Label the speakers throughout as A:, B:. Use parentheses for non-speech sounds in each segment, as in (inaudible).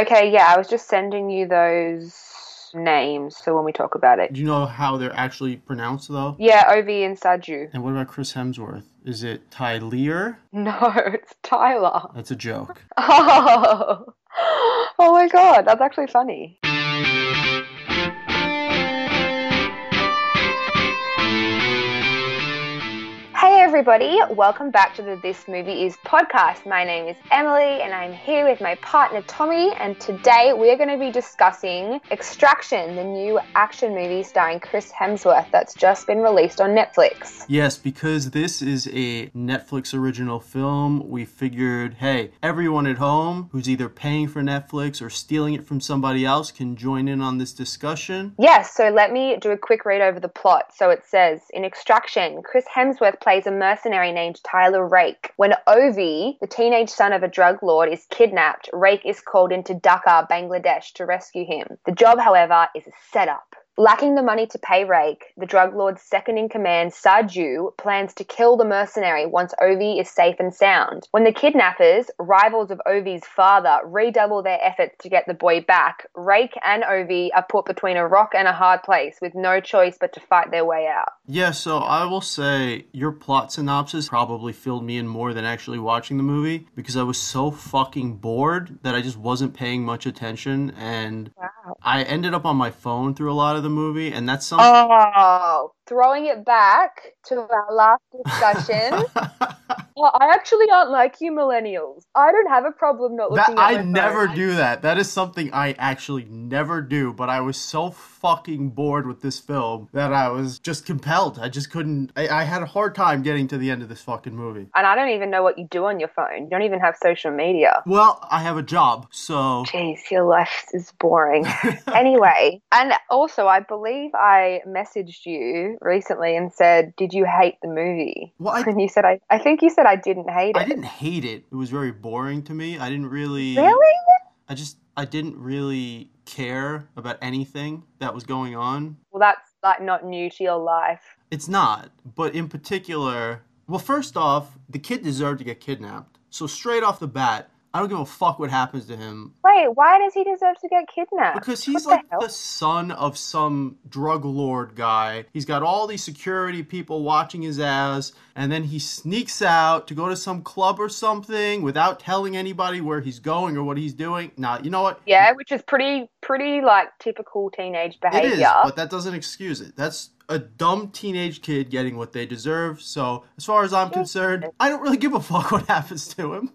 A: Okay, yeah, I was just sending you those names so when we talk about it.
B: Do you know how they're actually pronounced though?
A: Yeah, Ovi and Saju.
B: And what about Chris Hemsworth? Is it Tyler?
A: No, (laughs) it's Tyler.
B: That's a joke. (laughs)
A: Oh, oh my god, that's actually funny. Everybody, welcome back to the This Movie Is podcast. My name is Emily and I'm here with my partner Tommy and today we're going to be discussing Extraction, the new action movie starring Chris Hemsworth that's just been released on Netflix.
B: Yes, because this is a Netflix original film, we figured, hey, everyone at home who's either paying for Netflix or stealing it from somebody else can join in on this discussion.
A: Yes, so let me do a quick read over the plot. So it says In Extraction, Chris Hemsworth plays a mercenary named Tyler Rake. When Ovi, the teenage son of a drug lord, is kidnapped, Rake is called into Dhaka, Bangladesh to rescue him. The job, however, is a setup. Lacking the money to pay Rake, the drug lord's second in command, Saju, plans to kill the mercenary once Ovi is safe and sound. When the kidnappers, rivals of Ovi's father, redouble their efforts to get the boy back, Rake and Ovi are put between a rock and a hard place with no choice but to fight their way out.
B: Yeah, so I will say your plot synopsis probably filled me in more than actually watching the movie because I was so fucking bored that I just wasn't paying much attention and
A: Wow.
B: I ended up on my phone through a lot of the movie and that's something
A: Oh, throwing it back to our last discussion. (laughs) Well, I actually aren't like you millennials. I don't have a problem not
B: That
A: looking at
B: I
A: phone.
B: never do that. That is something I actually never do. But I was so fucking bored with this film that I was just compelled. I just couldn't. I, I had a hard time getting to the end of this fucking movie.
A: And I don't even know what you do on your phone. You don't even have social media.
B: Well, I have a job, so
A: Jeez, your life is boring. (laughs) anyway, and also, I believe I messaged you recently and said, Did you hate the movie?
B: well, I, (laughs)
A: And you said, I, I think you said I didn't hate it.
B: I didn't hate it. It was very boring to me. I didn't really.
A: Really?
B: I just I didn't really care about anything that was going on.
A: Well, that's like not new to your life.
B: It's not, but in particular, well, first off, the kid deserved to get kidnapped. So straight off the bat, I don't give a fuck what happens to him
A: Wait, why does he deserve to get kidnapped?
B: because he's
A: What
B: like
A: hell?
B: the son of some drug lord guy. He's got all these security people watching his ass, and then he sneaks out to go to some club or something without telling anybody where he's going or what he's doing. Nah, you know what?
A: Yeah, which is pretty, pretty like typical teenage
B: It
A: behavior.
B: is, but that doesn't excuse it. That's a dumb teenage kid getting what they deserve. So, as far as I'm concerned, I don't really give a fuck what (laughs) happens to him.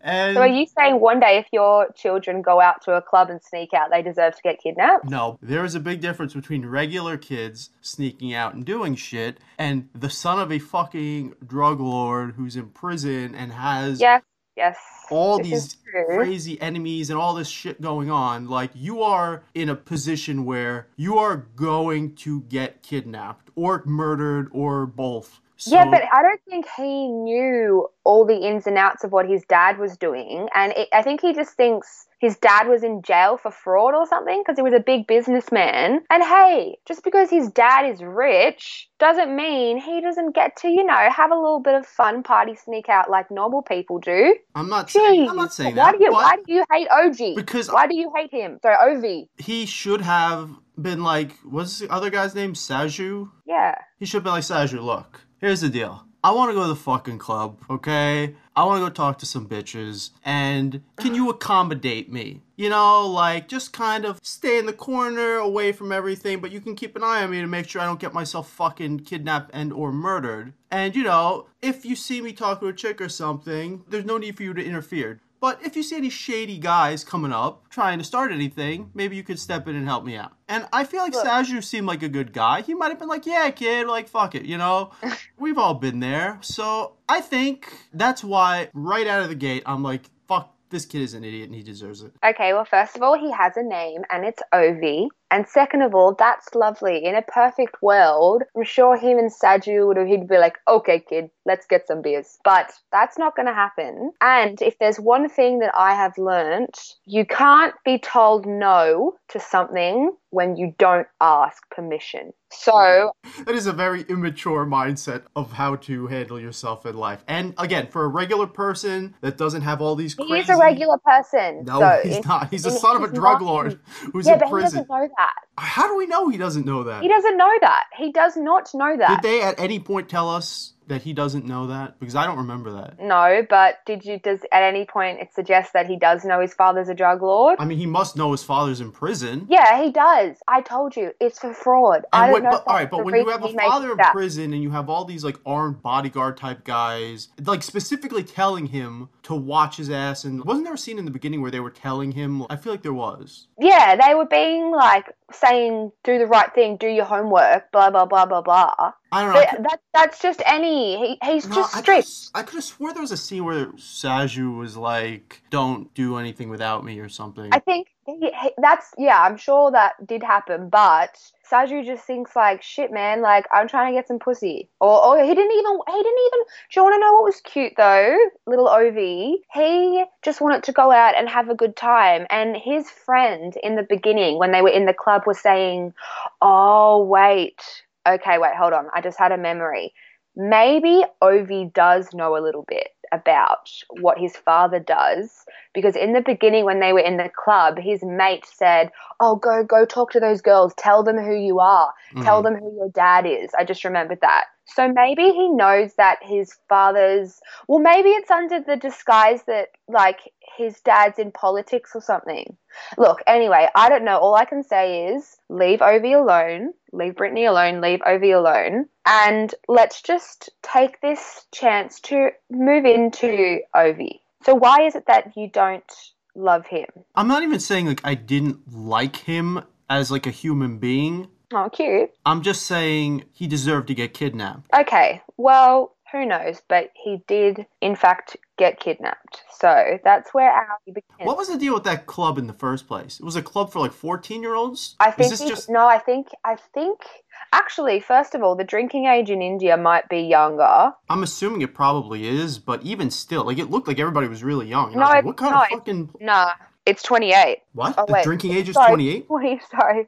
B: And
A: So are you saying one day if your children go out to a club and sneak out, they deserve to get kidnapped?
B: no, there is a big difference between regular kids sneaking out and doing shit and the son of a fucking drug lord who's in prison and has
A: Yes, yes.
B: all these crazy enemies and all this shit going on. Like, you are in a position where you are going to get kidnapped or murdered or both. So,
A: yeah, but I don't think he knew all the ins and outs of what his dad was doing, and it, I think he just thinks his dad was in jail for fraud or something because he was a big businessman. And hey, just because his dad is rich doesn't mean he doesn't get to, you know, have a little bit of fun, party, sneak out like normal people do.
B: I'm not saying, I'm not saying
A: why
B: that.
A: do you why do you hate OG?
B: Because-
A: why do you hate him? Sorry, Ovi.
B: he should have been like, what's the other guy's name? Saju?
A: Yeah.
B: He should have been like, Saju, look, here's the deal. I want to go to the fucking club, okay? I want to go talk to some bitches, and can you accommodate me? You know, like just kind of stay in the corner, away from everything, but you can keep an eye on me to make sure I don't get myself fucking kidnapped and or murdered. And you know, if you see me talk to a chick or something, there's no need for you to interfere. But if you see any shady guys coming up trying to start anything, maybe you could step in and help me out. And I feel like
A: Look.
B: Saju seemed like a good guy. He might have been like, yeah, kid, like, fuck it, you know? (laughs) We've all been there. So I think that's why, right out of the gate, I'm like, fuck, this kid is an idiot and he deserves it.
A: Okay, well, first of all, he has a name and it's Ovi. And second of all, that's lovely. In a perfect world, I'm sure him and Saju would have he'd be like, okay, kid, let's get some beers. But that's not going to happen. And if there's one thing that I have learned, you can't be told no to something when you don't ask permission. So hmm.
B: That is a very immature mindset of how to handle yourself in life. And again, for a regular person that doesn't have all these
A: he is a regular person.
B: No,
A: so
B: he's
A: in-
B: not. He's a
A: in-
B: son of a drug
A: not-
B: lord who's
A: Yeah,
B: in prison.
A: That.
B: How do we know he doesn't know that?
A: He doesn't know that. He does not know that.
B: Did they at any point tell us that he doesn't know that? Because I don't remember that.
A: No, but did you does at any point it suggest that he does know his father's a drug lord?
B: I mean, he must know his father's in prison.
A: Yeah, he does. I told you, it's for fraud. I don't
B: what,
A: know.
B: but, all right, but when you have a father in prison and you have all these like armed bodyguard type guys, like specifically telling him to watch his ass, and wasn't there a scene in the beginning where they were telling him? I feel like there was.
A: Yeah, they were being like saying, "Do the right thing, do your homework," blah blah blah blah blah.
B: I don't know. I could-
A: that that's just any. He, he's
B: no,
A: just
B: could've- I could have swore there was a scene where Saju was like, "Don't do anything without me" or something.
A: I think he, he, that's yeah. I'm sure that did happen, but Saju just thinks like, "Shit, man! Like I'm trying to get some pussy." Or, or he didn't even. He didn't even. Do you want to know what was cute though? Little Ovi. He just wanted to go out and have a good time, and his friend in the beginning when they were in the club was saying, "Oh wait, okay, wait, hold on. I just had a memory." Maybe Ovi does know a little bit about what his father does because in the beginning when they were in the club his mate said oh go go talk to those girls tell them who you are tell
B: Mhm.
A: them who your dad is i just remembered that so maybe he knows that his father's well maybe it's under the disguise that like his dad's in politics or something. Look anyway i don't know. All i can say is leave ovi alone leave brittany alone leave ovi alone and let's just take this chance to move into ovi. So why is it that you don't love him?
B: I'm not even saying like I didn't like him as like a human being.
A: Oh cute
B: I'm just saying he deserved to get kidnapped.
A: Okay, well, who knows? But he did, in fact, get kidnapped. So that's where our begins.
B: What was the deal with that club in the first place? It was a club for like 14 year olds?
A: I think he-
B: just
A: no. I think I think actually, first of all, the drinking age in India might be younger.
B: I'm assuming it probably is, but even still, like it looked like everybody was really young. And
A: No,
B: I was like, what kind
A: not.
B: of fucking
A: Nah, it's twenty eight.
B: what?
A: Oh,
B: the
A: wait.
B: drinking age is
A: Sorry.
B: 28?
A: Twenty. (laughs) Sorry.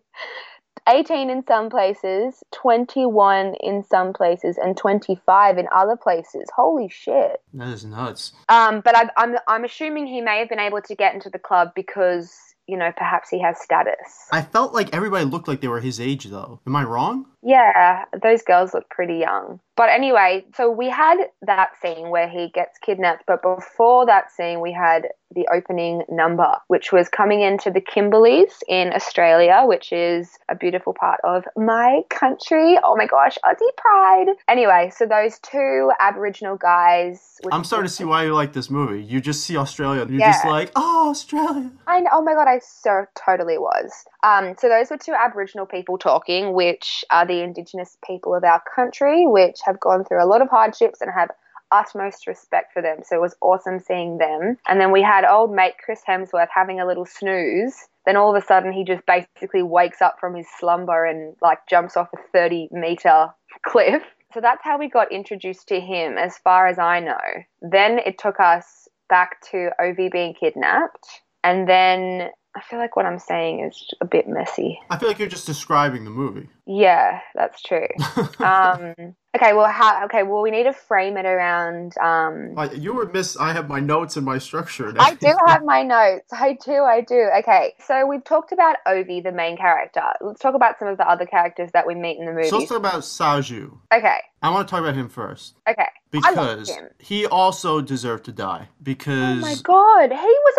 A: 18 in some places, 21 in some places, and 25 in other places. Holy shit.
B: That is nuts.
A: Um, but I'm, I'm, I'm assuming he may have been able to get into the club because, you know, perhaps he has status.
B: I felt like everybody looked like they were his age though. Am I wrong?
A: Yeah, those girls look pretty young. But anyway, so we had that scene where he gets kidnapped, but before that scene, we had the opening number, which was coming into the Kimberleys in Australia, which is a beautiful part of my country. Oh my gosh, Aussie pride. Anyway, so those two Aboriginal guys.
B: I'm starting to see why you like this movie. You just see Australia you're just like, oh, Australia.
A: I know, oh my god, I so totally was. Um, so those were two Aboriginal people talking, which are the Indigenous people of our country, which have gone through a lot of hardships and have utmost respect for them. So it was awesome seeing them. And then we had old mate Chris Hemsworth having a little snooze. Then all of a sudden he just basically wakes up from his slumber and like jumps off a 30 meter (laughs) cliff. So that's how we got introduced to him, as far as I know. Then it took us back to Ovi being kidnapped. And then I feel like what I'm saying is a bit messy.
B: I feel like you're just describing the movie.
A: Yeah, that's true. (laughs) um, okay, well, how? Okay, well, we need to frame it around. Um,
B: you were miss. I have my notes and my structure. And
A: I do have my notes. I do. I do. Okay, so we've talked about Ovi, the main character. Let's talk about some of the other characters that we meet in the movie.
B: So let's talk about Saju.
A: okay.
B: I want to talk about him first
A: Okay.
B: Because he also deserved to die because Oh
A: my god, he was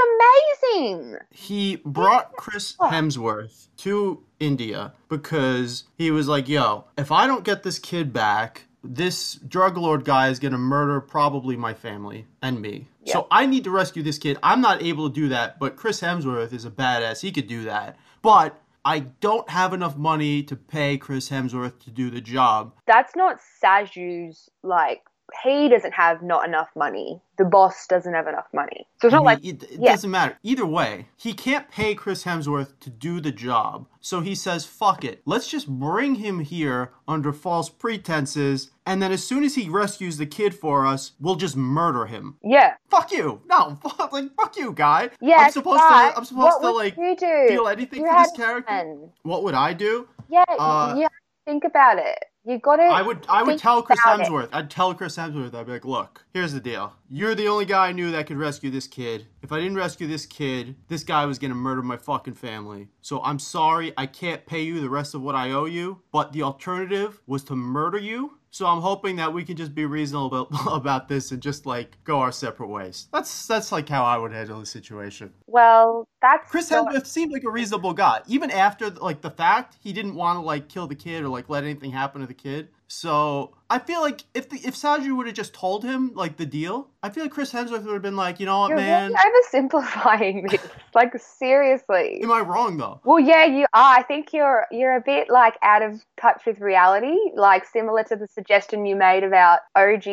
A: amazing.
B: he brought Chris Hemsworth to India because he was like, "Yo, if I don't get this kid back, this drug lord guy is gonna murder probably my family and me. So I need to rescue this kid. I'm not able to do that, but Chris Hemsworth is a badass. He could do that, but." I don't have enough money to pay Chris Hemsworth to do the job.
A: That's not Saju's like he doesn't have not enough money. The boss doesn't have enough money. So it's
B: I
A: not
B: mean,
A: like
B: it, it
A: yeah.
B: doesn't matter. Either way, he can't pay Chris Hemsworth to do the job. So he says, fuck it. Let's just bring him here under false pretenses. And then as soon as he rescues the kid for us, we'll just murder him.
A: yeah.
B: Fuck you. No, (laughs) fuck, like, fuck you, guy.
A: Yeah.
B: I'm supposed to, I'm supposed
A: what
B: to, like,
A: you do?
B: feel anything
A: You
B: for this character.
A: fun.
B: What would I do?
A: Yeah,
B: Uh,
A: to think about it. You got to.
B: I would I would tell Chris
A: about it.
B: Hemsworth. I'd tell Chris Hemsworth. I'd be like, look, here's the deal. You're the only guy I knew that could rescue this kid. If I didn't rescue this kid, this guy was gonna murder my fucking family. So I'm sorry, I can't pay you the rest of what I owe you. But the alternative was to murder you. So I'm hoping that we can just be reasonable (laughs) about, this and just like go our separate ways. That's that's like how I would handle the situation.
A: Well, that's
B: Chris
A: not-
B: Hemsworth seemed like a reasonable guy. Even after like the fact, he didn't want to like kill the kid or like let anything happen to the kid. So I feel like if the, if Saju would have just told him like the deal, I feel like Chris Hemsworth would have been like, you know what,
A: You're
B: man?
A: really oversimplifying this. (laughs) like seriously.
B: Am I wrong though?
A: Well, yeah, you are. I think you're you're a bit like out of touch with reality, like similar to the suggestion you made about OG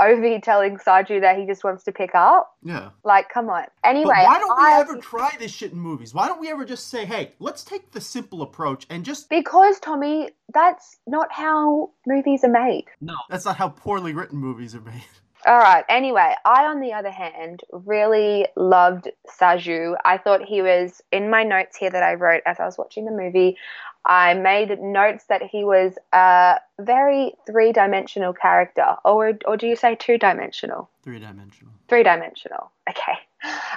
A: Ovi telling Saju that he just wants to pick up.
B: Yeah.
A: Like, come on.
B: But
A: Anyway,
B: why don't we
A: I-
B: ever try this shit in movies? Why don't we ever just say, hey, let's take the simple approach and just
A: Because Tommy, that's not how movies are made.
B: No, that's not how poorly written movies are made.
A: All right. Anyway, I, on the other hand, really loved Saju. I thought he was in my notes here that I wrote as I was watching the movie. I made notes that he was a very three dimensional character, or or do you say two dimensional?
B: Three dimensional.
A: Three dimensional. Okay.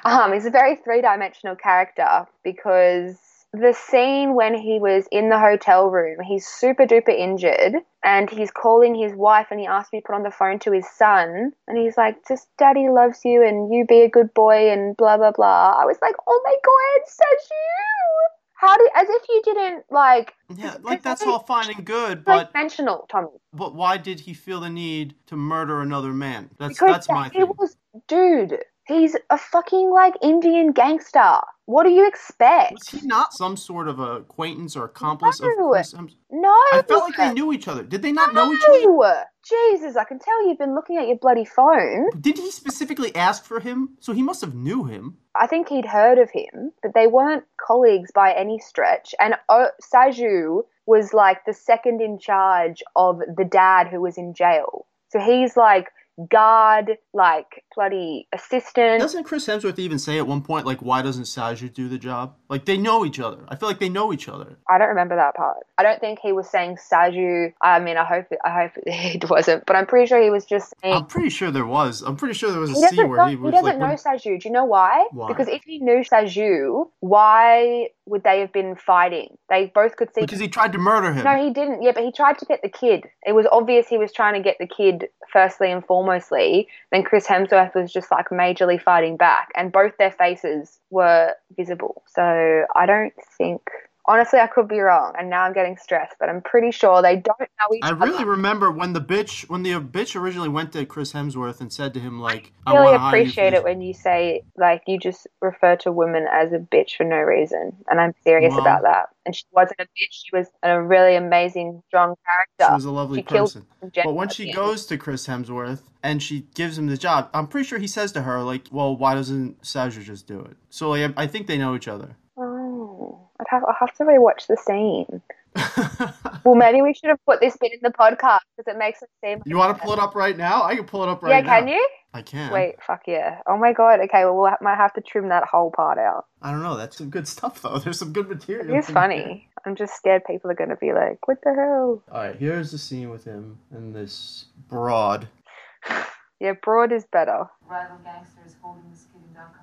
A: Um, he's a very three dimensional character because the scene when he was in the hotel room, he's super duper injured and he's calling his wife and he asked me to put on the phone to his son and he's like, just daddy loves you and you be a good boy and blah blah blah. I was like, oh my god, Saju! How did as if you didn't like
B: Yeah, like that's all fine and good, but
A: dimensional, Tommy.
B: but why did he feel the need to murder another man? That's
A: Because
B: that's my
A: he
B: thing.
A: was dude, he's a fucking like Indian gangster. What do you expect?
B: Was he not some sort of acquaintance or accomplice of
A: No.
B: Chris Hems-
A: No.
B: I felt like they knew each other. Did they not know each other?
A: No. Jesus, I can tell you've been looking at your bloody phone.
B: Did he specifically ask for him? So he must have knew him.
A: I think he'd heard of him, but they weren't colleagues by any stretch. And oh, Saju was like the second in charge of the dad who was in jail. So he's like guard, like bloody assistant.
B: Doesn't Chris Hemsworth even say at one point, like, why doesn't Saju do the job? Like, they know each other. I feel like they know each other.
A: I don't remember that part. I don't think he was saying Saju. I mean, I hope it, I hope (laughs) it wasn't, but I'm pretty sure he was just saying.
B: I'm pretty sure there was. I'm pretty sure there was a scene where he
A: he doesn't
B: like,
A: know
B: when-
A: Saju. Do you know why?
B: Why?
A: Because if he knew Saju, why would they have been fighting? They both could see.
B: because he tried to murder him.
A: no, he didn't. Yeah, but he tried to get the kid. It was obvious he was trying to get the kid firstly and foremostly. Then Chris Hemsworth was just like majorly fighting back, and both their faces were visible. So I don't think. Honestly, I could be wrong, and now I'm getting stressed. But I'm pretty sure they don't know each other.
B: I
A: other.
B: really remember when the bitch, when the uh, bitch originally went to Chris Hemsworth and said to him, like, I
A: really
B: want to hire you for
A: appreciate
B: this-
A: it when you say like you just refer to women as a bitch for no reason, and I'm serious
B: Well-
A: about that. And she wasn't a bitch; she was a really amazing, strong character.
B: She was a lovely
A: She killed
B: person. But when she goes to Chris Hemsworth and she gives him the job, I'm pretty sure he says to her, like, well, why doesn't Saju just do it? So, like, I I think they know each other.
A: I'd have I'll have to rewatch the scene. (laughs) Well, maybe we should have put this bit in the podcast because it makes it seem.
B: you want to pull it up right now? I can pull it up right
A: yeah,
B: now.
A: can you?
B: I can.
A: Wait, fuck yeah! Oh my god. Okay, well we will might have to trim that whole part out.
B: I don't know. That's some good stuff, though. (laughs) There's some good material.
A: It is
B: in there.
A: funny. I'm just scared people are going to be like, "What the hell?"
B: All right, here's the scene with him and this broad. (sighs)
A: Yeah, broad is better.
C: Rival gangster is holding this kid in Dhaka.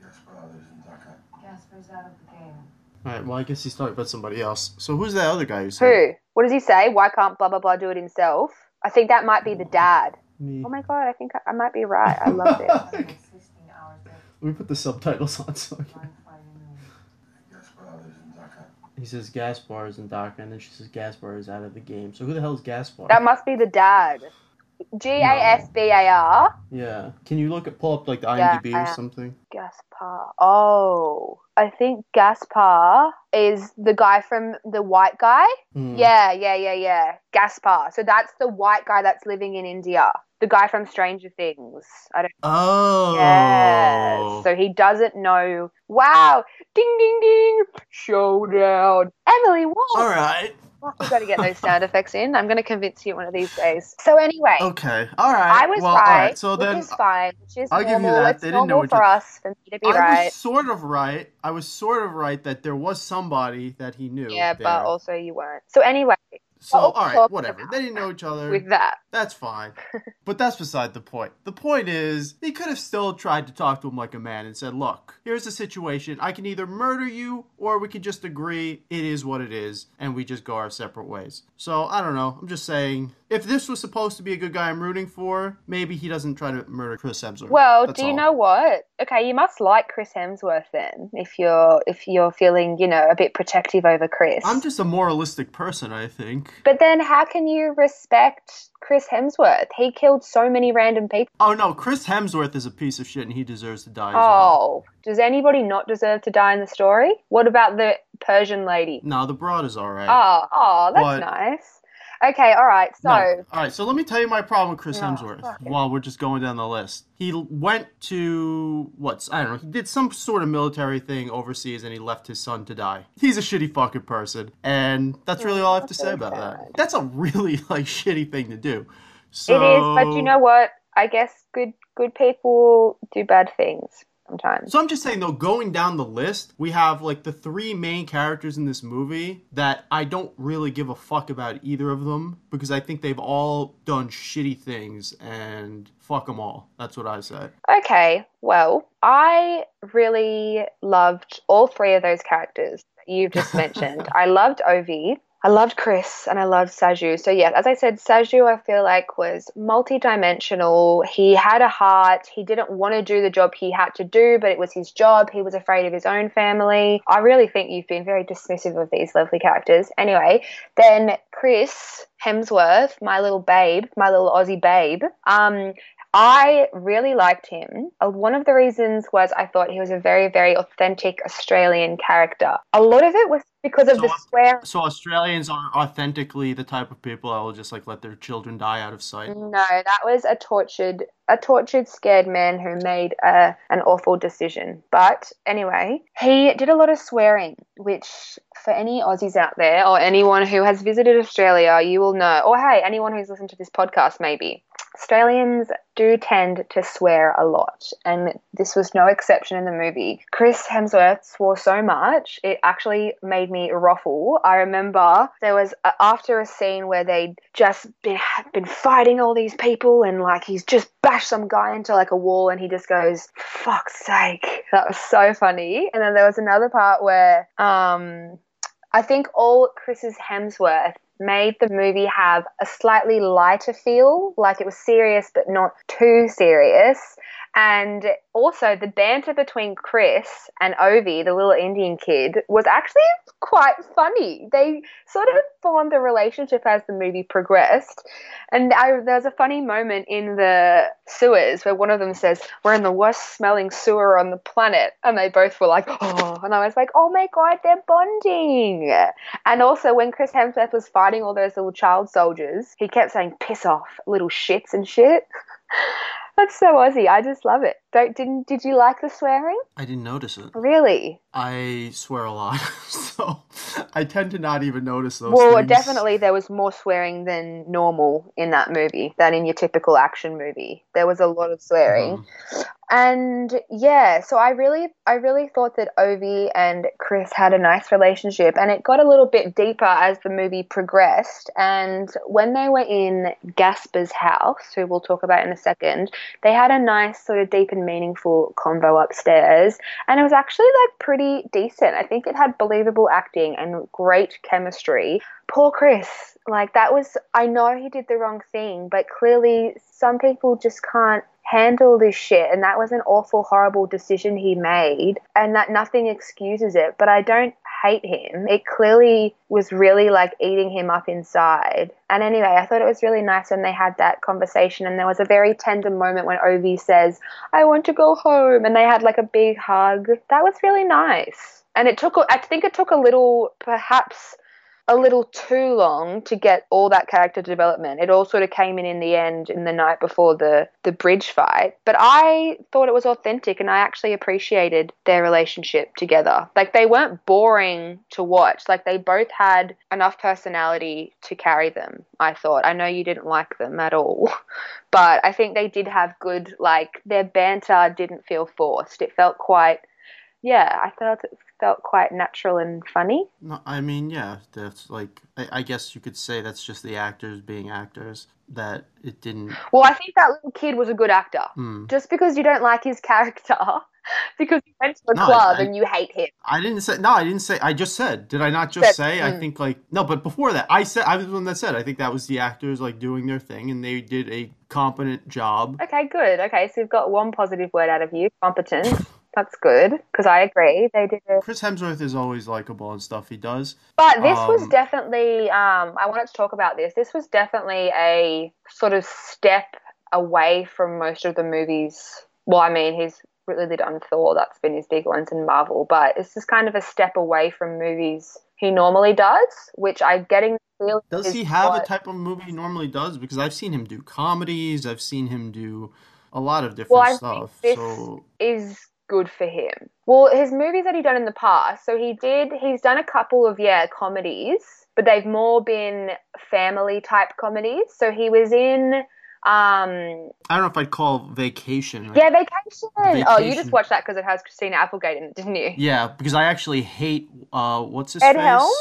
D: Gaspar lives in Dhaka.
C: Gaspar's out of the game.
B: All right, well, I guess he's talking about somebody else. So who's that other guy who said?
A: Who? What does he say? Why can't blah blah blah do it himself? I think that might be the oh, dad.
B: Me.
A: Oh my god, I think I, I might be right. I love this.
C: 116 hours dead.
B: Let me put the subtitles on so I can.
C: Blind Friday noon.
D: Gaspar lives in Dhaka.
B: He says Gaspar is in Dhaka, and then she says Gaspar is out of the game. So who the hell is Gaspar?
A: That must be the dad. G A S B A R.
B: Yeah. Can you look at pull up like the
A: Yeah,
B: IMDb
A: I
B: or something?
A: Gaspar. Oh, I think Gaspar is the guy from the white guy.
B: Hmm.
A: Yeah, yeah, yeah, yeah. Gaspar. So that's the white guy that's living in India. The guy from Stranger Things. I don't.
B: Oh.
A: Yeah. So he doesn't know. Wow! Ding, ding, ding! Showdown. Emily Wall.
B: All right.
A: We've got to get those sound (laughs) effects in. I'm going to convince you one of these days. So anyway.
B: Okay. All right.
A: I was
B: well,
A: right,
B: All right. So
A: which
B: then
A: is fine, which is
B: I'll give you
A: normal.
B: that.
A: It's
B: They didn't know
A: normal for
B: you-
A: us for me to be
B: I
A: right.
B: was sort of right. I was sort of right that there was somebody that he knew.
A: Yeah,
B: there.
A: but also you weren't. So anyway,
B: so
A: what
B: all right, whatever. They didn't know each other.
A: with that,
B: That's fine. (laughs) but that's beside the point. The point is, he could have still tried to talk to him like a man and said, Look, here's the situation. I can either murder you or we can just agree it is what it is and we just go our separate ways. So I don't know. I'm just saying, if this was supposed to be a good guy I'm rooting for, maybe he doesn't try to murder Chris Hemsworth.
A: well,
B: That's
A: do you
B: all.
A: know what? Okay, you must like Chris Hemsworth then, if you're if you're feeling you know a bit protective over Chris.
B: I'm just a moralistic person, I think.
A: But then, how can you respect Chris Hemsworth? He killed so many random people.
B: Oh no, Chris Hemsworth is a piece of shit and he deserves to die as well.
A: Oh, does anybody not deserve to die in the story? What about the Persian lady?
B: No, the broad is alright.
A: Oh, ah, oh, ah, that's
B: But-
A: nice. Okay, all right. So,
B: No. All right, so let me tell you my problem with Chris
A: No,
B: Hemsworth while we're just going down the list. He went to what's I don't know. He did some sort of military thing overseas, and he left his son to die. He's a shitty fucking person, and that's really all I have to say about that. That's a really (laughs) like shitty thing to do. So,
A: it is, but you know what? I guess good good people do bad things sometimes.
B: So I'm just saying though, going down the list, we have like the three main characters in this movie that I don't really give a fuck about either of them because I think they've all done shitty things and fuck them all. That's what I say.
A: Okay, well, I really loved all three of those characters that you've just (laughs) mentioned. I loved Ovi. I loved Chris and I loved Saju. So, yes, as I said, Saju I feel like was multidimensional. He had a heart. He didn't want to do the job he had to do, but it was his job. He was afraid of his own family. I really think you've been very dismissive of these lovely characters. Anyway, then Chris Hemsworth, my little babe, my little Aussie babe. Um, I really liked him. Uh, One of the reasons was I thought he was a very, very authentic Australian character. A lot of it was because of
B: So
A: the swear.
B: So Australians are authentically the type of people that will just like let their children die out of sight.
A: No, that was a tortured, a tortured, scared man who made a, an awful decision. But anyway, he did a lot of swearing, which for any Aussies out there or anyone who has visited Australia, you will know. Or hey, anyone who's listened to this podcast, maybe. Australians do tend to swear a lot, and this was no exception in the movie. Chris Hemsworth swore so much, it actually made me ruffle. I remember there was a, after a scene where they'd just been been fighting all these people, and like he's just bashed some guy into like a wall, and he just goes, "Fuck's sake!" That was so funny. And then there was another part where, um, I think all Chris's Hemsworth made the movie have a slightly lighter feel, like it was serious but not too serious. And also, the banter between Chris and Ovi, the little Indian kid, was actually quite funny. They sort of formed a relationship as the movie progressed. And I, there was a funny moment in the sewers where one of them says, We're in the worst smelling sewer on the planet. And they both were like, Oh, and I was like, Oh my God, they're bonding. And also, when Chris Hemsworth was fighting all those little child soldiers, he kept saying, Piss off, little shits and shit. That's so Aussie. I just love it. Don't didn't did you like the swearing?
B: I didn't notice it.
A: Really?
B: I swear a lot, (laughs) so I tend to not even notice those
A: well,
B: things.
A: definitely there was more swearing than normal in that movie than in your typical action movie. There was a lot of swearing.
B: Mhm.
A: And yeah, so I really I really thought that Ovi and Chris had a nice relationship and it got a little bit deeper as the movie progressed and when they were in Gaspar's house, who we'll talk about in a second, they had a nice sort of deep and meaningful convo upstairs and it was actually like pretty decent. I think it had believable acting and great chemistry. Poor Chris, like that was I know he did the wrong thing, but clearly some people just can't handle this shit and that was an awful horrible decision he made and that nothing excuses it but i don't hate him. It clearly was really like eating him up inside. And anyway, I thought it was really nice when they had that conversation and there was a very tender moment when Ovi says, I want to go home. And they had like a big hug. That was really nice. And it took, I think it took a little, perhaps a little too long to get all that character development. It all sort of came in in the end in the night before the the bridge fight. But I thought it was authentic and I actually appreciated their relationship together. Like they weren't boring to watch. Like they both had enough personality to carry them. I thought. I know you didn't like them at all, (laughs) but I think they did have good like their banter didn't feel forced. It felt quite yeah, I felt it felt quite natural and funny.
B: No, I mean, yeah, that's like I, I guess you could say that's just the actors being actors. That it didn't.
A: Well, I think that little kid was a good actor.
B: Hmm.
A: Just because you don't like his character, (laughs) because he went to a
B: No,
A: club
B: I-
A: and you hate him.
B: I didn't say no. I didn't say. I just said. Did I not just
A: Said-
B: say? I
A: mm.
B: think like no. But before that, I said I was the one that said. I think that was the actors like doing their thing, and they did a competent job.
A: Okay, good. Okay, so you've got one positive word out of you, competent. (laughs) That's good because I agree they did. A...
B: Chris Hemsworth is always likable and stuff he does.
A: But this was
B: Um,
A: definitely. Um, I wanted to talk about this. This was definitely a sort of step away from most of the movies. Well, I mean, he's really done Thor. That's been his big ones in Marvel. But it's just kind of a step away from movies he normally does, which I'm getting feeling.
B: Does he have
A: what-
B: a type of movie he normally does? Because I've seen him do comedies. I've seen him do a lot of different
A: Well,
B: stuff. So
A: is good for him. Well, his movies that he done in the past, so he did he's done a couple of yeah, comedies, but they've more been family type comedies. So he was in um
B: I don't know if I'd call Vacation.
A: yeah, Vacation. Oh, you just watched that because it has Christina Applegate in it, didn't you?
B: Yeah, because I actually hate uh what's his
A: Ed
B: face?
A: Helms?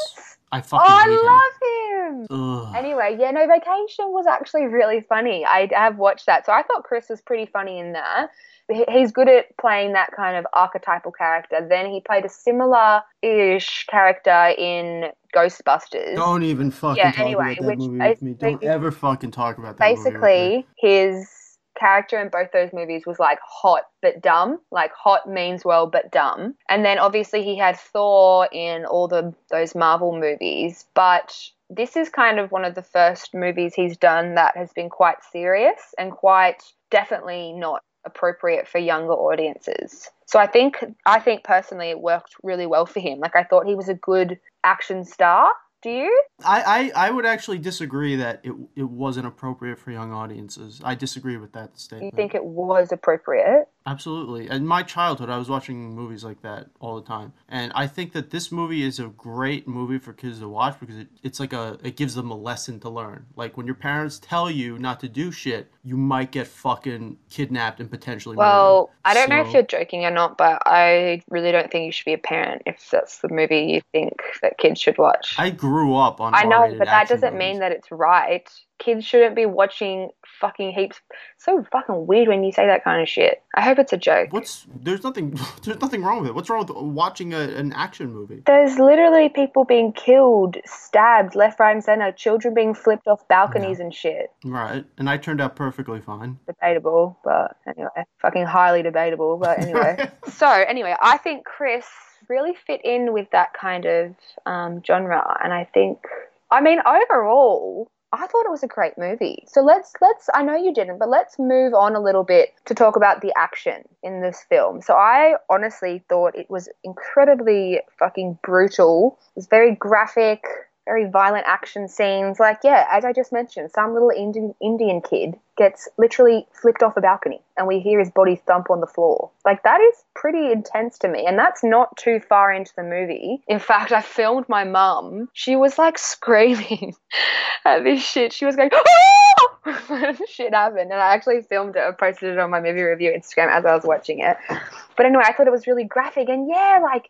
B: I
A: Oh,
B: fucking him.
A: I love him.
B: Ugh.
A: Anyway, yeah, no, Vacation was actually really funny. I have watched that, so I thought Chris was pretty funny in that. He- He's good at playing that kind of archetypal character. Then he played a similar-ish character in Ghostbusters.
B: Don't even fucking
A: Yeah,
B: talk
A: anyway,
B: about that movie with me. Don't ever fucking talk about that movie with me.
A: Basically, his character in both those movies was like hot but dumb. Like hot means well but dumb. And then obviously he had Thor in all the those Marvel movies, but this is kind of one of the first movies he's done that has been quite serious and quite definitely not appropriate for younger audiences. So I think I think personally it worked really well for him. Like I thought he was a good action star. Do you?
B: I, I, I would actually disagree that it it wasn't appropriate for young audiences. I disagree with that statement.
A: You think it was appropriate?
B: Absolutely. In my childhood, I was watching movies like that all the time, and I think that this movie is a great movie for kids to watch because it, it's like a it gives them a lesson to learn. Like when your parents tell you not to do shit, you might get fucking kidnapped and potentially
A: Well,
B: murdered.
A: I don't know if you're joking or not, but I really don't think you should be a parent if that's the movie you think that kids should watch.
B: I grew up on.
A: I know, but that doesn't
B: movies.
A: mean that it's right. Kids shouldn't be watching fucking heaps. So fucking weird when you say that kind of shit. I hope it's a joke.
B: What's there's nothing (laughs) there's nothing wrong with it. What's wrong with watching a, an action movie?
A: There's literally people being killed, stabbed, left, right, and center, children being flipped off balconies and shit.
B: Right, and I turned out perfectly fine.
A: Debatable, but anyway, fucking highly debatable, but anyway. (laughs) so anyway, I think Chris really fit in with that kind of um, genre, and I think, I mean, overall, I thought it was a great movie. So let's let's. I know you didn't, but let's move on a little bit to talk about the action in this film. So I honestly thought it was incredibly fucking brutal. It was very graphic. Very violent action scenes, like yeah, as I just mentioned, some little Indian Indian kid gets literally flipped off a balcony, and we hear his body thump on the floor. Like that is pretty intense to me, and that's not too far into the movie. In fact, I filmed my mum. She was like (laughs) screaming at this shit. She was going, "Ah!" (laughs) shit happened, and I actually filmed it. I posted it on my movie review Instagram as I was watching it. But anyway, I thought it was really graphic, and yeah, like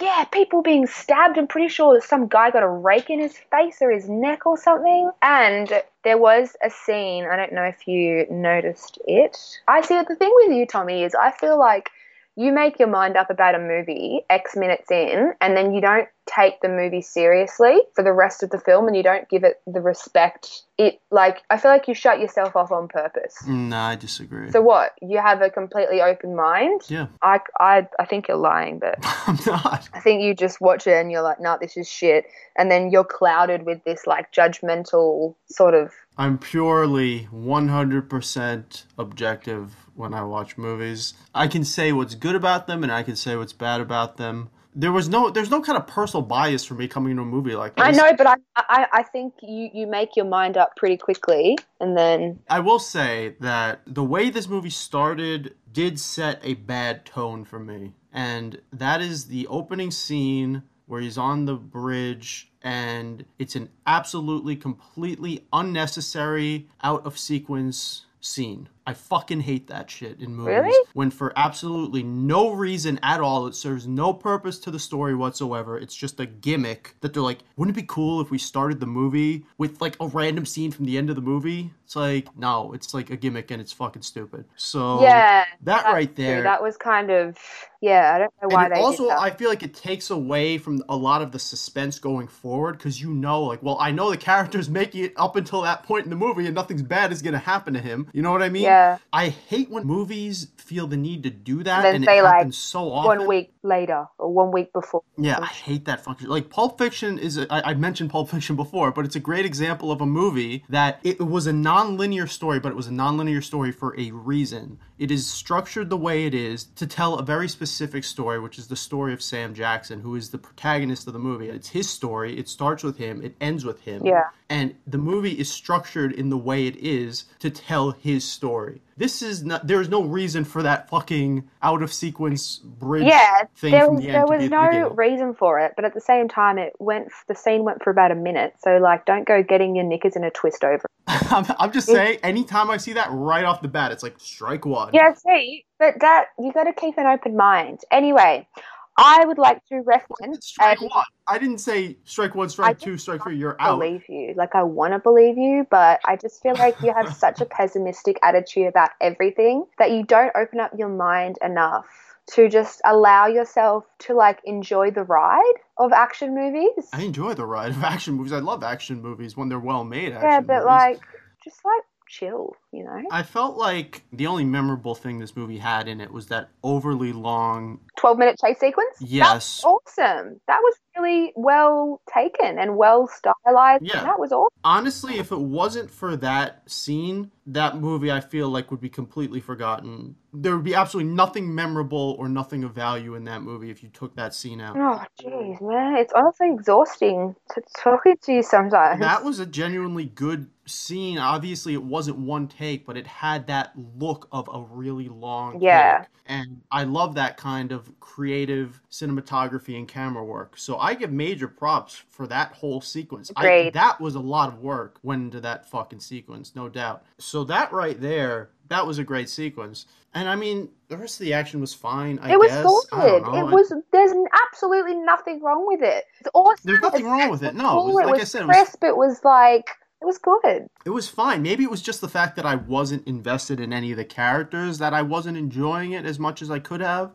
A: yeah, people being stabbed. I'm pretty sure that some guy got a rake in his face or his neck or something. And there was a scene, I don't know if you noticed it. I see the thing with you, Tommy, is I feel like you make your mind up about a movie X minutes in, and then you don't take the movie seriously for the rest of the film and you don't give it the respect it like I feel like you shut yourself off on purpose.
B: No, I disagree.
A: So what? You have a completely open mind?
B: yeah,
A: I, I, I think you're lying, but (laughs)
B: I'm not.
A: I think you just watch it and you're like, nah, this is shit. And then you're clouded with this like judgmental sort of.
B: I'm purely 100% objective when I watch movies. I can say what's good about them and I can say what's bad about them. There was no, there's no kind of personal bias for me coming into a movie like this.
A: I know, but I, I, I think you, you make your mind up pretty quickly and then.
B: I will say that the way this movie started did set a bad tone for me. And that is the opening scene where he's on the bridge and it's an absolutely completely unnecessary out of sequence scene. I fucking hate that shit in movies.
A: Really?
B: When for absolutely no reason at all, it serves no purpose to the story whatsoever. It's just a gimmick that they're like, wouldn't it be cool if we started the movie with like a random scene from the end of the movie? It's like, no, it's like a gimmick and it's fucking stupid. So
A: yeah.
B: that right
A: true.
B: there.
A: That was kind of. Yeah, I don't know why
B: and
A: they
B: also. I feel like it takes away from a lot of the suspense going forward because you know, like, well, I know the character's (laughs) making it up until that point in the movie and nothing's bad is going to happen to him. You know what I mean?
A: Yeah.
B: I hate when movies feel the need to do that
A: then
B: and,
A: say,
B: it
A: like,
B: happens so often.
A: One week later or one week before.
B: Yeah, I hate that function. Like Pulp Fiction is, a, I, I mentioned Pulp Fiction before, but it's a great example of a movie that it was a non-linear story, but it was a non-linear story for a reason. It is structured the way it is to tell a very specific story, which is the story of Sam Jackson, who is the protagonist of the movie. It's his story. It starts with him. It ends with him.
A: Yeah.
B: And the movie is structured in the way it is to tell his story. This is not. There is no reason for that fucking out of sequence bridge
A: Yeah,
B: thing
A: there
B: from
A: was
B: the
A: there was
B: at the
A: no reason for it, but at the same time, it went. The scene went for about a minute, so like, don't go getting your knickers in a twist over. it. (laughs)
B: I'm, I'm just saying, anytime I see that right off the bat, it's like strike one.
A: Yeah, see, but that you got to keep an open mind. Anyway, I would like to recommend.
B: Strike
A: and
B: one. I didn't say strike one, strike two, strike three. You're out.
A: believe you. Like I want to believe you, but I just feel like you have such a (laughs) pessimistic attitude about everything that you don't open up your mind enough to just allow yourself to like enjoy the ride of action movies.
B: I enjoy the ride of action movies. I love action movies when they're well made.
A: yeah, but
B: movies.
A: like just like chill, you know.
B: I felt like the only memorable thing this movie had in it was that overly long.
A: 12 minute chase sequence?
B: Yes.
A: Awesome. That was really well taken and well stylized.
B: Yeah.
A: That was awesome.
B: Honestly, if it wasn't for that scene, that movie I feel like would be completely forgotten. There would be absolutely nothing memorable or nothing of value in that movie if you took that scene out.
A: Oh, jeez, man. It's honestly exhausting to talking to you sometimes.
B: That was a genuinely good scene. Obviously, it wasn't one take, but it had that look of a really long
A: Yeah.
B: take. And I love that kind of creative cinematography and camera work. So I give major props for that whole sequence. I, that was a lot of work went into that fucking sequence, no doubt. So that right there, that was a great sequence. And I mean, the rest of the action was fine. I
A: it was
B: guess.
A: good.
B: I don't know.
A: It was. There's absolutely nothing wrong with it. It's awesome.
B: There's nothing wrong with it. No, it was- like I
A: was
B: said, it was-
A: crisp. It was like it was good.
B: It was fine. Maybe it was just the fact that I wasn't invested in any of the characters that I wasn't enjoying it as much as I could have.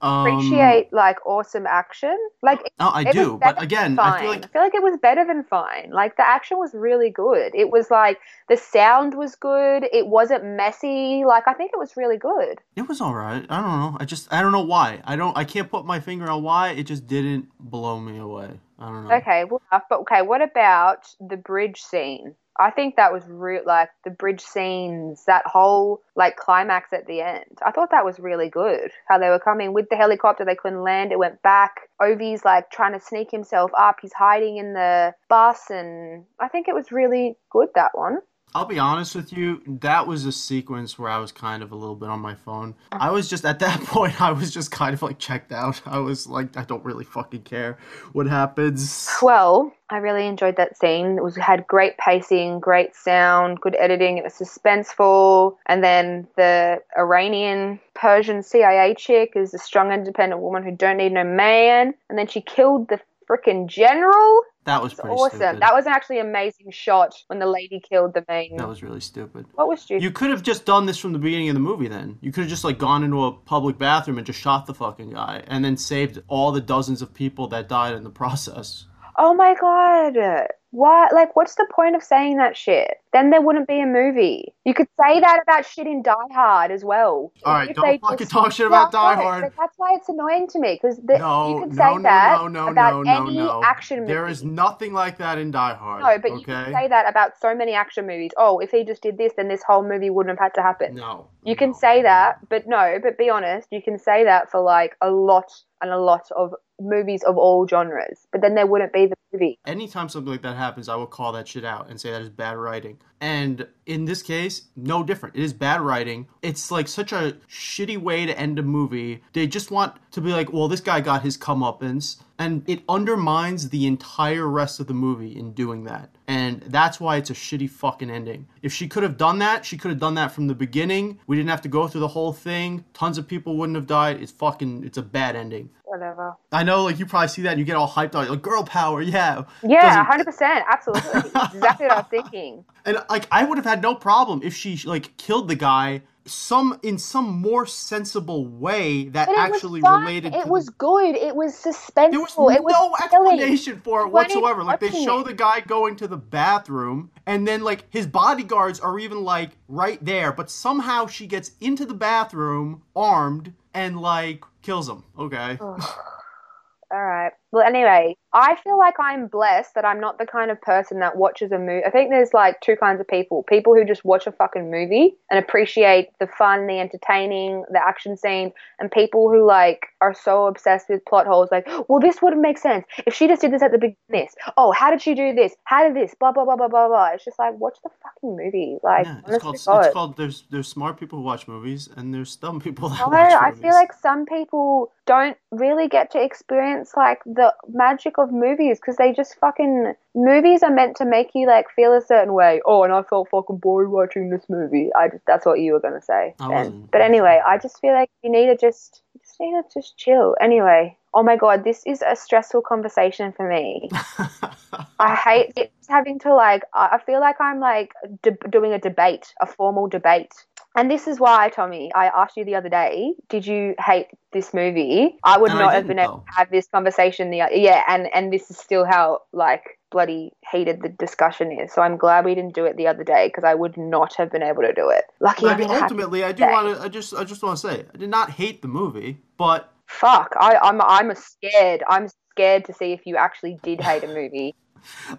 B: Um,
A: Appreciate like awesome action. Like
B: No, I
A: it
B: do, but again, I feel like
A: I feel like it was better than fine. Like the action was really good. It was like the sound was good. It wasn't messy. Like I think it was really good.
B: it was all right. I don't know. I just I don't know why. I don't. I can't put my finger on why. It just didn't blow me away. I don't know.
A: Okay, well, but okay, what about the bridge scene? I think that was real, like the bridge scenes, that whole like climax at the end. I thought that was really good. How they were coming with the helicopter, they couldn't land, it went back. Ovi's like trying to sneak himself up. He's hiding in the bus, and I think it was really good that one.
B: I'll be honest with you. That was a sequence where I was kind of a little bit on my phone. I was just at that (laughs) point. I was just kind of like checked out. I was like, I don't really fucking care what happens.
A: Well, I really enjoyed that scene. It was had great pacing, great sound, good editing. It was suspenseful, and then the Iranian Persian CIA chick is a strong, independent woman who don't need no man, and then she killed the freaking general.
B: That was pretty
A: awesome.
B: stupid.
A: That was an actually amazing shot when the lady killed the main.
B: That was really stupid.
A: what was stupid?
B: You could have just done this from the beginning of the movie then. You could have just like gone into a public bathroom and just shot the fucking guy and then saved all the dozens of people that died in the process.
A: Oh my god. What? Like, what's the point of saying that shit? Then there wouldn't be a movie. You could say that about shit in Die Hard as well.
B: All right, don't fucking talk shit about Die Hard.
A: but That's why it's annoying to me because
B: No,
A: you could say
B: no,
A: that
B: no, no,
A: about
B: no, no,
A: any
B: no.
A: action movie.
B: There is nothing like that in Die Hard.
A: no, but you can say that about so many action movies. Oh, if he just did this, then this whole movie wouldn't have had to happen.
B: No.
A: You can say that, but no, but be honest, you can say that for like a lot and a lot of movies of all genres, but then there wouldn't be the movie.
B: anytime something like that happens, I will call that shit out and say that is bad writing. And in this case, no different. It is bad writing. It's like such a shitty way to end a movie. They just want to be like, well, this guy got his comeuppance. And it undermines the entire rest of the movie in doing that. And that's why it's a shitty fucking ending. If she could have done that, she could have done that from the beginning. We didn't have to go through the whole thing. Tons of people wouldn't have died. It's fucking, it's a bad ending.
A: Whatever.
B: I know, like, you probably see that and you get all hyped out. Like, girl power, yeah.
A: Yeah,
B: Doesn't-
A: hundred percent, absolutely, exactly what I was (laughs) thinking.
B: And like I would have had no problem if she like killed the guy some in some more sensible way that actually
A: was
B: related
A: It
B: to
A: was
B: the,
A: good. It was suspenseful.
B: there was
A: it
B: no
A: thrilling.
B: explanation for it
A: You weren't even
B: whatsoever. Like they show the guy going to the bathroom and then like his bodyguards are even like right there, but somehow she gets into the bathroom armed and like kills him. Okay.
A: All right. Well, anyway, I feel like I'm blessed that I'm not the kind of person that watches a movie. I think there's like two kinds of people people who just watch a fucking movie and appreciate the fun, the entertaining, the action scene, and people who like are so obsessed with plot holes like, well, this wouldn't make sense if she just did this at the beginning. This. Oh, how did she do this? How did this? Blah, blah, blah, blah, blah, blah. It's just like, watch the fucking movie. Like,
B: Yeah, it's called,
A: God.
B: it's called there's there's smart people who watch movies and there's dumb (laughs) people that
A: No,
B: watch
A: I
B: movies.
A: feel like some people don't really get to experience like the magic of movies because they just fucking movies are meant to make you like feel a certain way. Oh, and I felt fucking bored watching this movie. I just that's what you were gonna say. But anyway, I just feel like you need to just you just need to just chill. Anyway, oh my god, this is a stressful conversation for me. (laughs) I hate it, having to like. I I feel like I'm like de- doing a debate, a formal debate. And this is why, Tommy, I asked you the other day, did you hate this movie? I would
B: I
A: not have been able
B: though.
A: to have this conversation. The yeah, and and this is still how like bloody heated the discussion is. So I'm glad we didn't do it the other day because I would not have been able to do it. Lucky
B: I mean,
A: in a happy
B: ultimately, I do want to. I just, I just want to say, I did not hate the movie, but
A: Fuck, I, I'm I'm scared. I'm scared to see if you actually did hate a movie.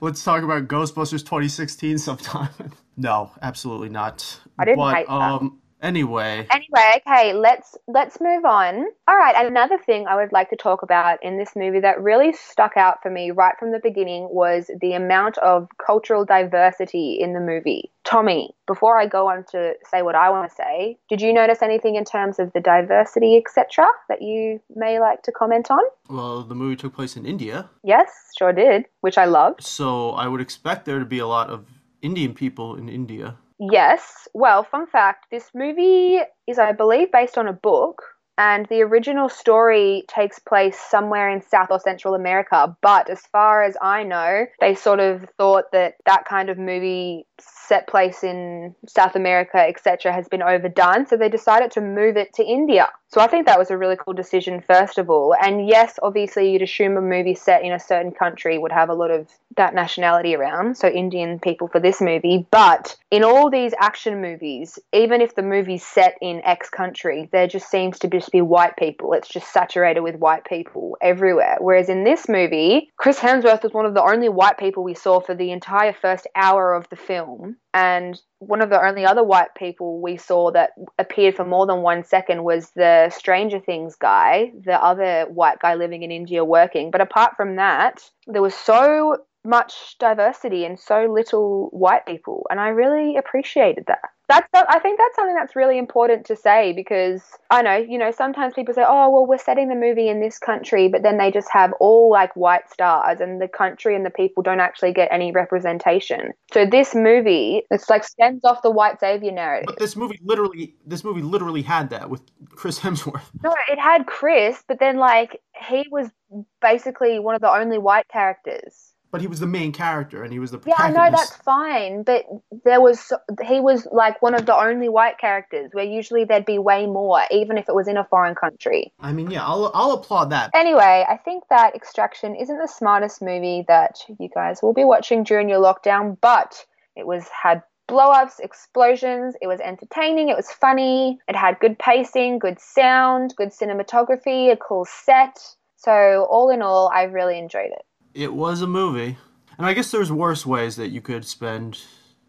B: Let's talk about Ghostbusters 2016 sometime. (laughs) no, absolutely not.
A: I didn't
B: but, um, anyway,
A: Anyway, okay, let's let's move on. All right, another thing I would like to talk about in this movie that really stuck out for me right from the beginning was the amount of cultural diversity in the movie. Tommy, before I go on to say what I want to say, did you notice anything in terms of the diversity, etc., that you may like to comment on?
B: well, the movie took place in India,
A: Yes, sure did, which I loved.
B: so I would expect there to be a lot of Indian people in India.
A: Yes. Well, fun fact this movie is, I believe, based on a book, and the original story takes place somewhere in South or Central America. But as far as I know, they sort of thought that that kind of movie set place in South America, etc., has been overdone. So they decided to move it to India. So I think that was a really cool decision, first of all. And yes, obviously, you'd assume a movie set in a certain country would have a lot of that nationality around, so Indian people for this movie. But in all these action movies, even if the movie's set in X country, there just seems to just be white people. It's just saturated with white people everywhere. Whereas in this movie, Chris Hemsworth was one of the only white people we saw for the entire first hour of the film. And one of the only other white people we saw that appeared for more than one second was the Stranger Things guy, the other white guy living in India working. But apart from that, there was so much diversity and so little white people, and I really appreciated that. That's I think that's something that's really important to say because I know you know sometimes people say oh well we're setting the movie in this country but then they just have all like white stars and the country and the people don't actually get any representation. So this movie it's like stems off the white savior narrative.
B: But this movie literally, this movie literally had that with Chris Hemsworth.
A: No, it had Chris, but then like he was basically one of the only white characters.
B: But he was the main character and he was the
A: Yeah, I know that's fine, but there was he was like one of the only white characters where usually there'd be way more, even if it was in a foreign country.
B: I mean, yeah, I'll I'll applaud that.
A: Anyway, I think that Extraction isn't the smartest movie that you guys will be watching during your lockdown, but it was had blow-ups, explosions, it was entertaining, it was funny, it had good pacing, good sound, good cinematography, a cool set. So all in all, I really enjoyed it.
B: It was a movie, and I guess there's worse ways that you could spend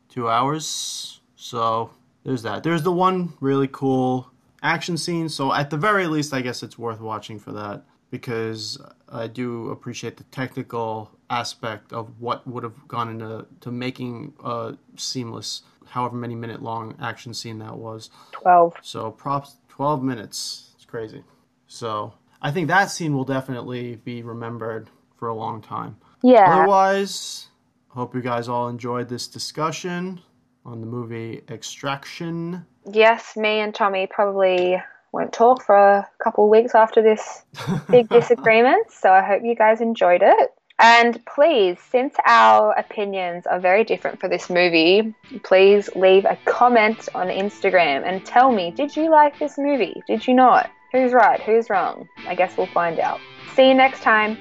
B: two hours. So there's that. There's the one really cool action scene. So at the very least, I guess it's worth watching for that because I do appreciate the technical aspect of what would have gone into to making a seamless, however many minute long action scene that was.
A: 12.
B: So props, 12 minutes. It's crazy. So I think that scene will definitely be remembered for a long time.
A: Yeah.
B: Otherwise, hope you guys all enjoyed this discussion on the movie Extraction.
A: yes, me and Tommy probably won't talk for a couple of weeks after this big (laughs) disagreement. So I hope you guys enjoyed it. And please, since our opinions are very different for this movie, please leave a comment on Instagram and tell me did you like this movie? Did you not? Who's right? Who's wrong? I guess we'll find out. See you next time.